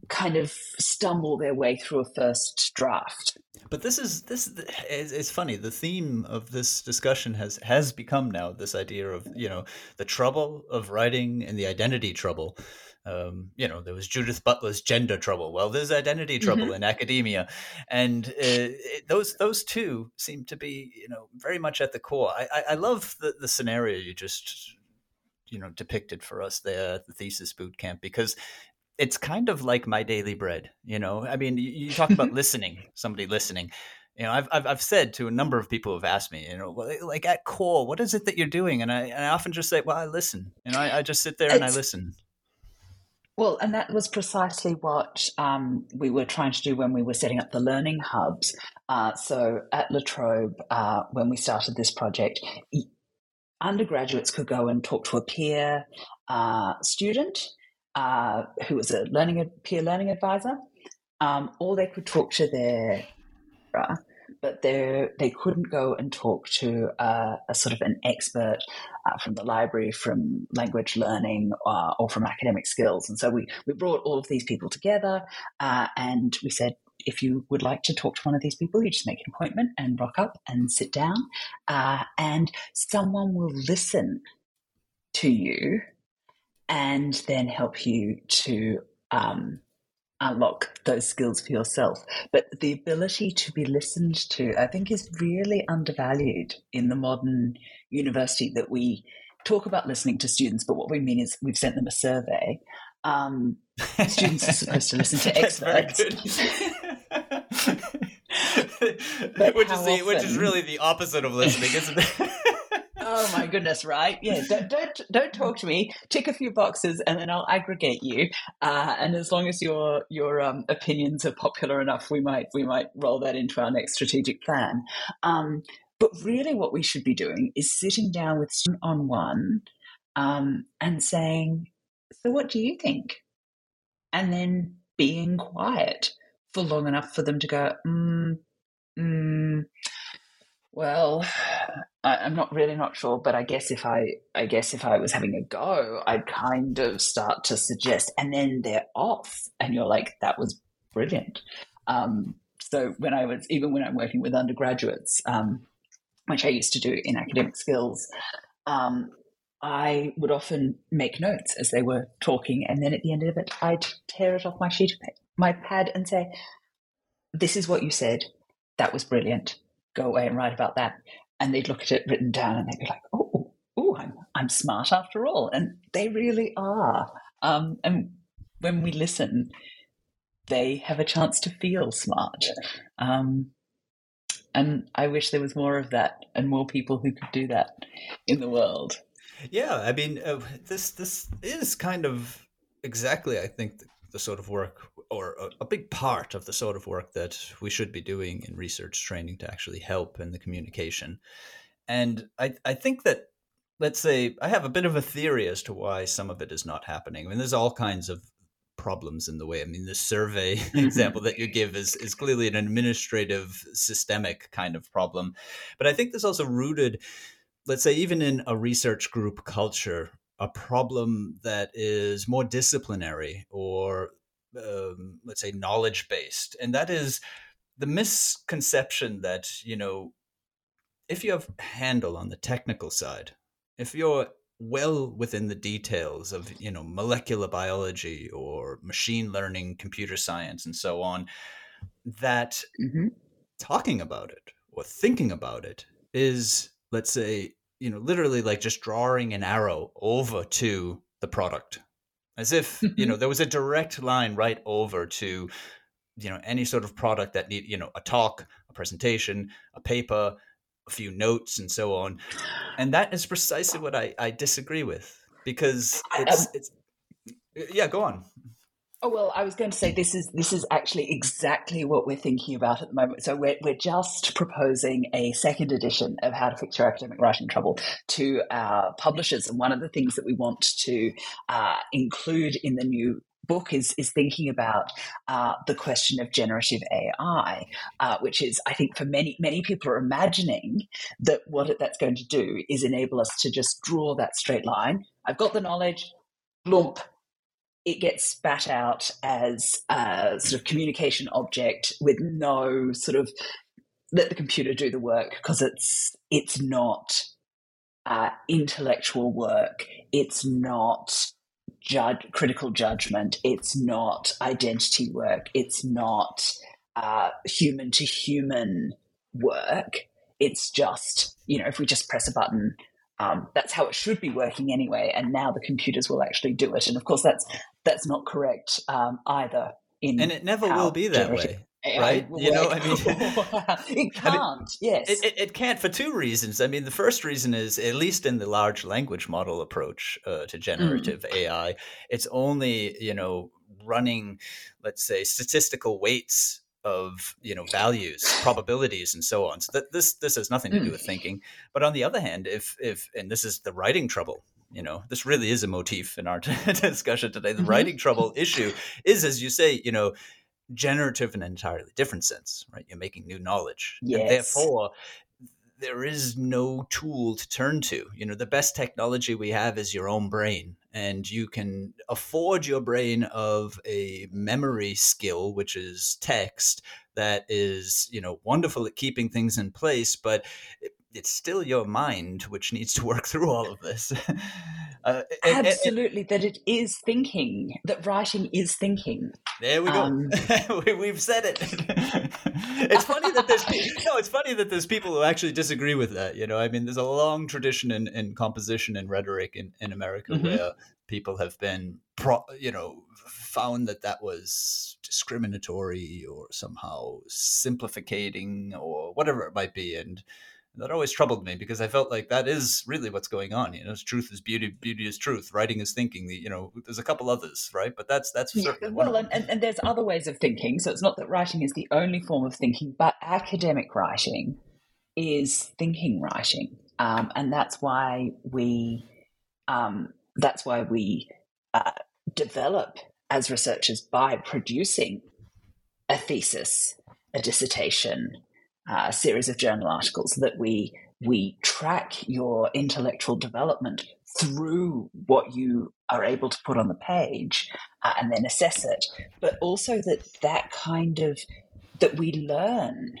kind of stumble their way through a first draft. But this is this is it's funny. The theme of this discussion has has become now this idea of you know the trouble of writing and the identity trouble. Um, you know, there was Judith Butler's gender trouble. Well, there's identity trouble mm-hmm. in academia, and uh, it, those those two seem to be you know very much at the core. I, I, I love the the scenario you just you know depicted for us there, at the thesis boot camp, because it's kind of like my daily bread. You know, I mean, you, you talk about listening, somebody listening. You know, I've, I've, I've said to a number of people who've asked me, you know, like at core, what is it that you're doing? And I, and I often just say, well, I listen. You know, I, I just sit there and I listen. Well, and that was precisely what um, we were trying to do when we were setting up the learning hubs. Uh, so at La Trobe, uh, when we started this project, undergraduates could go and talk to a peer uh, student uh, who was a learning peer learning advisor, um, or they could talk to their, uh, but they they couldn't go and talk to uh, a sort of an expert uh, from the library, from language learning, uh, or from academic skills. And so we we brought all of these people together, uh, and we said. If you would like to talk to one of these people, you just make an appointment and rock up and sit down, and someone will listen to you and then help you to um, unlock those skills for yourself. But the ability to be listened to, I think, is really undervalued in the modern university that we talk about listening to students, but what we mean is we've sent them a survey. Um, students are supposed to listen to experts. which is the, which is really the opposite of listening, isn't it? Oh my goodness, right? Yeah, don't, don't don't talk to me. Tick a few boxes, and then I'll aggregate you. Uh, and as long as your your um, opinions are popular enough, we might we might roll that into our next strategic plan. Um, but really, what we should be doing is sitting down with on one um, and saying, "So, what do you think?" And then being quiet for long enough for them to go, mm, mm, well, I, am not really not sure, but I guess if I, I guess if I was having a go, I'd kind of start to suggest, and then they're off, and you're like, that was brilliant. Um, so when I was, even when I'm working with undergraduates, um, which I used to do in academic skills, um, I would often make notes as they were talking, and then at the end of it, I'd tear it off my sheet of paper my pad and say, "This is what you said. That was brilliant. Go away and write about that." And they'd look at it written down and they'd be like, oh, oh, I'm, I'm smart after all. And they really are. Um, and when we listen, they have a chance to feel smart. Um, and I wish there was more of that and more people who could do that in the world. Yeah, I mean, uh, this this is kind of exactly, I think, the, the sort of work or a, a, big part of the sort of work that we should be doing in research training to actually help in the communication. and I I think that let's say I have a bit of a theory as to why some of it is not happening. I mean, there's all kinds of problems in the way. I mean, the survey example that you give is is clearly an administrative, systemic kind of problem, but I think there's also rooted, let's say, even in a research group culture, a problem that is more disciplinary or um, let's say knowledge based, and that is the misconception that you know if you have handle on the technical side if you're well within the details of you know molecular biology or machine learning computer science and so on that mm-hmm. talking about it or thinking about it is let's say you know literally like just drawing an arrow over to the product as if you know there was a direct line right over to you know any sort of product that need you know a talk a presentation a paper a few notes and so on. And that is precisely what I, I disagree with because it's, um, it's yeah, go on. Oh well, I was going to say this is this is actually exactly what we're thinking about at the moment. So we're we're just proposing a second edition of How to Fix Your Academic Writing Trouble to our publishers, and one of the things that we want to uh, include in the new book is is thinking about uh, the question of generative AI, uh, which is, I think, for many many people are imagining that what that's going to do is enable us to just draw that straight line. I've got the knowledge, lump. It gets spat out as a sort of communication object with no sort of let the computer do the work because it's it's not uh, intellectual work. It's not judge, critical judgment. It's not identity work. It's not human to human work. It's just, you know, if we just press a button, um, that's how it should be working anyway. And now the computers will actually do it. And of course, that's that's not correct um, either. In and it never will be that way right? you know, I mean, it can't. I mean, yes, it, it, it, can't for two reasons. I mean, the first reason is at least in the large language model approach uh, to mm. generative mm. AI, it's only you know running, let's say, statistical weights of you know values probabilities and so on so that this this has nothing to do with mm. thinking but on the other hand if if and this is the writing trouble you know this really is a motif in our discussion today the mm-hmm. writing trouble issue is as you say you know generative in an entirely different sense, right? You're making new knowledge. Yes. And therefore, there is no tool to turn to. You know, the best technology we have is your own brain. And you can afford your brain of a memory skill, which is text, that is, you know, wonderful at keeping things in place, but it's still your mind which needs to work through all of this. uh, and, Absolutely, and, and, that it is thinking, that writing is thinking. There we go. Um, we, have said it. it's funny that there's no. It's funny that there's people who actually disagree with that. You know, I mean, there's a long tradition in, in composition and rhetoric in, in America mm-hmm. where people have been, pro, you know, found that that was discriminatory or somehow simplifying or whatever it might be, and that always troubled me because I felt like that is really what's going on. You know, truth is beauty, beauty is truth, writing is thinking. The, you know, there's a couple others, right? But that's that's yeah, well, and, and, and there's other ways of thinking. So it's not that writing is the only form of thinking, but academic writing is thinking writing, um, and that's why we um, that's why we uh, develop as researchers by producing a thesis, a dissertation, a series of journal articles that we we track your intellectual development through what you are able to put on the page uh, and then assess it. But also that that kind of that we learn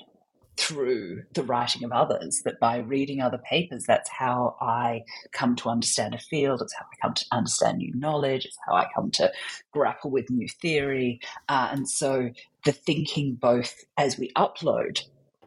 through the writing of others that by reading other papers that's how i come to understand a field it's how i come to understand new knowledge it's how i come to grapple with new theory. Uh, and so the thinking both as we upload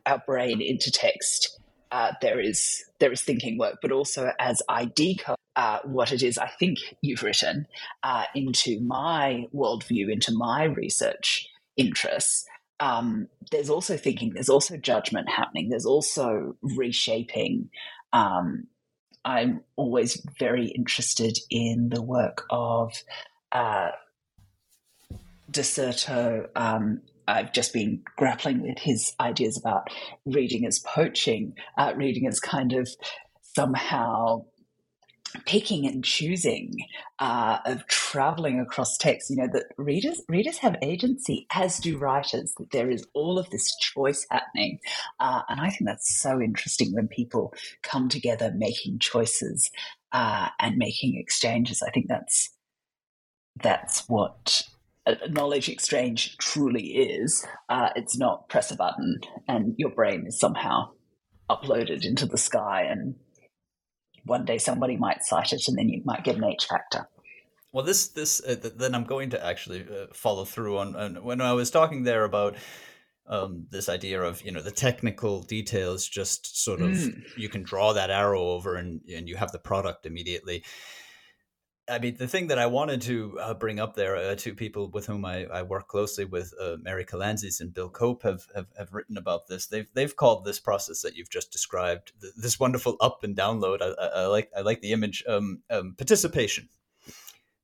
our brain into text, uh, there is there is thinking work, but also as I decode uh, what it is I think you've written uh, into my worldview, into my research interests. Um, there's also thinking. There's also judgment happening. There's also reshaping. Um, I'm always very interested in the work of uh, De um, I've just been grappling with his ideas about reading as poaching, uh, reading as kind of somehow picking and choosing uh, of traveling across text you know that readers readers have agency as do writers that there is all of this choice happening. Uh, and i think that's so interesting when people come together making choices uh, and making exchanges. I think that's that's what knowledge exchange truly is uh, it's not press a button and your brain is somehow uploaded into the sky and one day somebody might cite it and then you might get an H factor. Well, this this uh, then I'm going to actually uh, follow through on, on, when I was talking there about um, this idea of you know the technical details. Just sort of mm. you can draw that arrow over and and you have the product immediately. I mean, the thing that I wanted to uh, bring up there, uh, two people with whom I, I work closely with, uh, Mary Kalantzis and Bill Cope, have, have, have written about this. They've they've called this process that you've just described this wonderful up and download. I, I, I like I like the image um, um, participation,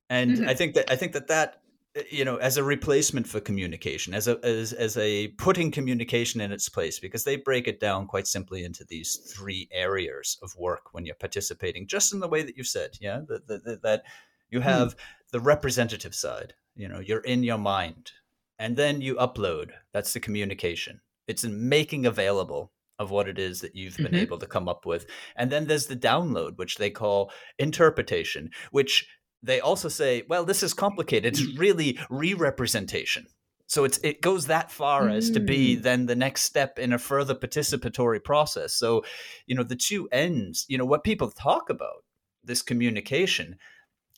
and mm-hmm. I think that I think that that you know as a replacement for communication as a as, as a putting communication in its place because they break it down quite simply into these three areas of work when you're participating just in the way that you said yeah that that, that you hmm. have hmm. the representative side you know you're in your mind and then you upload that's the communication it's in making available of what it is that you've been mm-hmm. able to come up with and then there's the download which they call interpretation which they also say, well, this is complicated. It's mm. really re-representation. So it's it goes that far as to be mm. then the next step in a further participatory process. So, you know, the two ends, you know, what people talk about this communication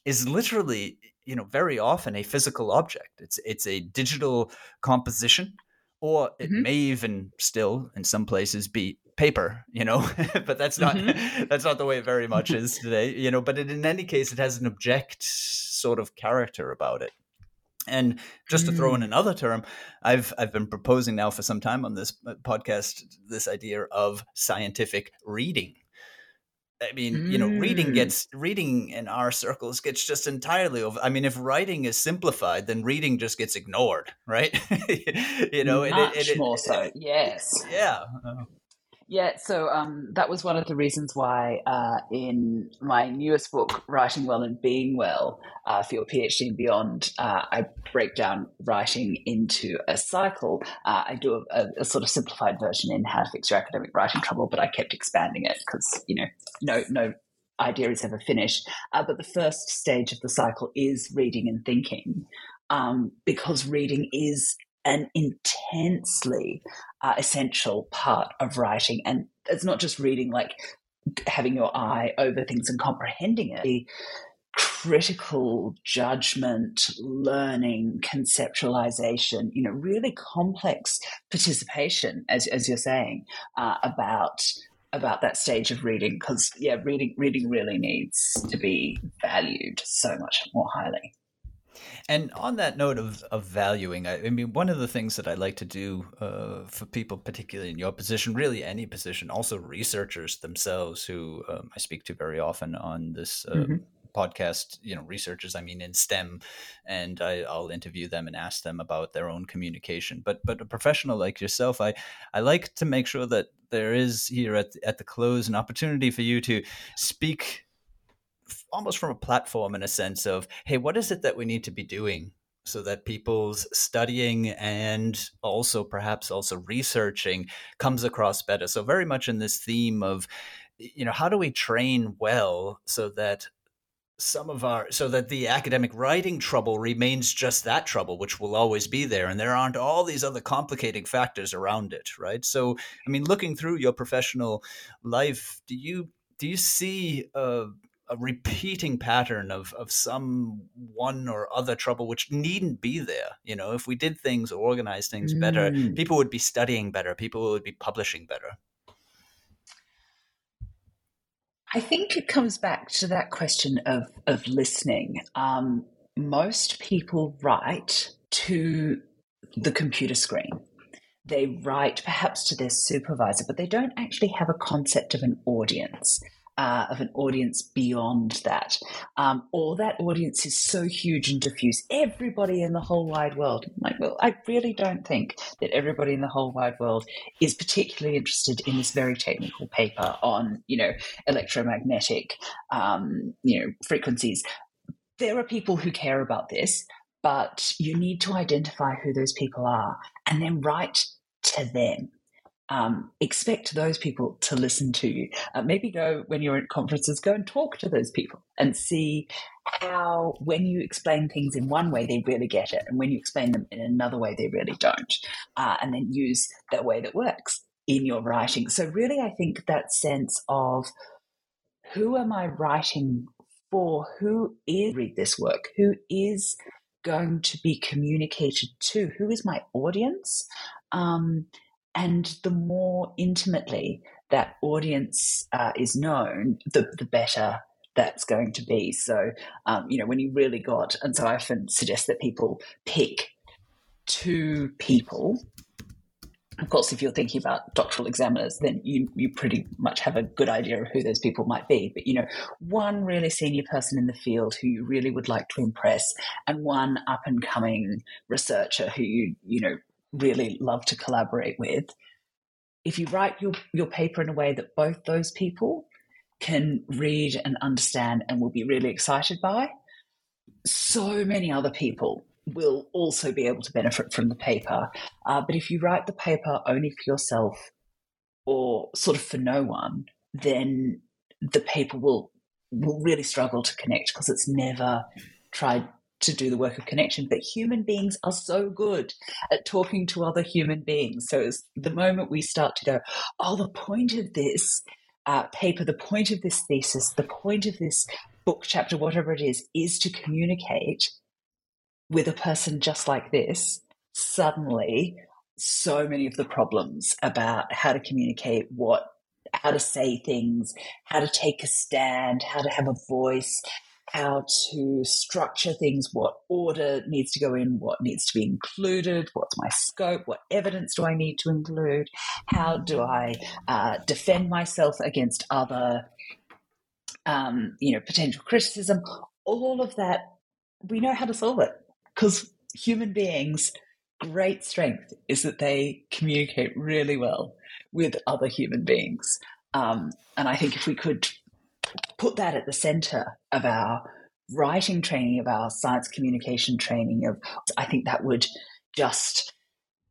is literally, you know, very often a physical object. It's it's a digital composition, or it mm-hmm. may even still in some places be paper you know but that's not mm-hmm. that's not the way it very much is today you know but it, in any case it has an object sort of character about it and just to throw in mm. another term i've i've been proposing now for some time on this uh, podcast this idea of scientific reading I mean, mm. you know, reading mm. gets reading in our circles gets just entirely over. I mean, if writing is simplified, then reading just gets ignored, right? you know, much it, it, it, more so. Yes. Yeah. Yeah, so um, that was one of the reasons why uh, in my newest book, Writing Well and Being Well, uh, for your PhD and beyond, uh, I break down writing into a cycle. Uh, I do a, a, sort of simplified version in How to Fix Your Academic Writing Trouble, but I kept expanding it because you know no no idea is ever finished. Uh, but the first stage of the cycle is reading and thinking, um, because reading is an intensely uh, essential part of writing. And it's not just reading, like having your eye over things and comprehending it. The critical judgment, learning, conceptualization, you know, really complex participation, as, as you're saying, uh, about about that stage of reading because yeah reading reading really needs to be valued so much more highly and on that note of, of valuing, I, I mean, one of the things that I like to do uh, for people, particularly in your position, really any position, also researchers themselves, who um, I speak to very often on this uh, mm-hmm. podcast, you know, researchers, I mean, in STEM, and I, will interview them and ask them about their own communication. But but a professional like yourself, I, I like to make sure that there is here at, at the close an opportunity for you to speak almost from a platform in a sense of, hey, what is it that we need to be doing so that people's studying and also perhaps also researching comes across better. So very much in this theme of, you know, how do we train well so that some of our so that the academic writing trouble remains just that trouble which will always be there and there aren't all these other complicating factors around it right so i mean looking through your professional life do you do you see uh, a repeating pattern of of some one or other trouble which needn't be there you know? If we did things organize things better mm. people would be studying better people would be publishing better. I think it comes back to that question of of listening. Um, most people write to the computer screen. They write perhaps to their supervisor but they don't actually have a concept of an audience uh, of an audience beyond that, um, or that audience is so huge and diffuse, everybody in the whole wide world. like, well, I really don't think that everybody in the whole wide world is particularly interested in this very technical paper on, you know, electromagnetic, um, you know, frequencies. There are people who care about this, but you need to identify who those people are and then write to them um, expect those people to listen to you. Uh, maybe go when you're at conferences, go and talk to those people and see how, when you explain things in one way, they really get it, and when you explain them in another way, they really don't. Uh, and then use that way that works in your writing. So, really, I think that sense of who am I writing for? Who is read this work? Who is going to be communicated to? Who is my audience? Um, and the more intimately that audience uh, is known, the, the better that's going to be. So, um, you know, when you really got, and so I often suggest that people pick two people. Of course, if you're thinking about doctoral examiners, then you, you pretty much have a good idea of who those people might be. But, you know, one really senior person in the field who you really would like to impress, and one up and coming researcher who you, you know, really love to collaborate with, if you write your, your paper in a way that both those people can read and understand and will be really excited by, so many other people will also be able to benefit from the paper. Uh, but if you write the paper only for yourself or sort of for no one, then the paper will will really struggle to connect because it's never tried to do the work of connection. But human beings are so good at talking to other human beings. So it's the moment we start to go, oh, the point of this uh, paper, the point of this thesis, the point of this book chapter, whatever it is, is to communicate with a person just like this, suddenly so many of the problems about how to communicate, what how to say things, how to take a stand, how to have a voice, how to structure things, what order needs to go in, what needs to be included, what's my scope, what evidence do I need to include, how do I uh, defend myself against other, um, you know, potential criticism. All of that, we know how to solve it because human beings, great strength is that they communicate really well with other human beings. Um, and I think if we could put that at the center of our writing training, of our science communication training, of I think that would just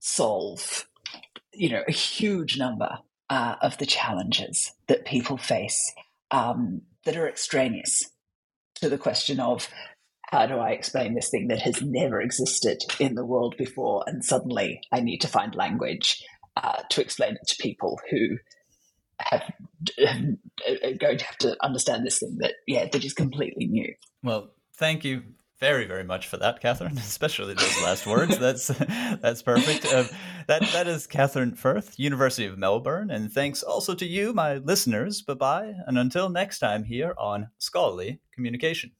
solve, you know, a huge number uh, of the challenges that people face um, that are extraneous to the question of how do I explain this thing that has never existed in the world before, and suddenly I need to find language uh, to explain it to people who have are going to have to understand this thing that yeah that is completely new. Well, thank you very very much for that, Katherine. Especially those last words. That's that's perfect. Uh, that that is Katherine Firth, University of Melbourne, and thanks also to you, my listeners. Bye bye, and until next time here on Scholarly Communication.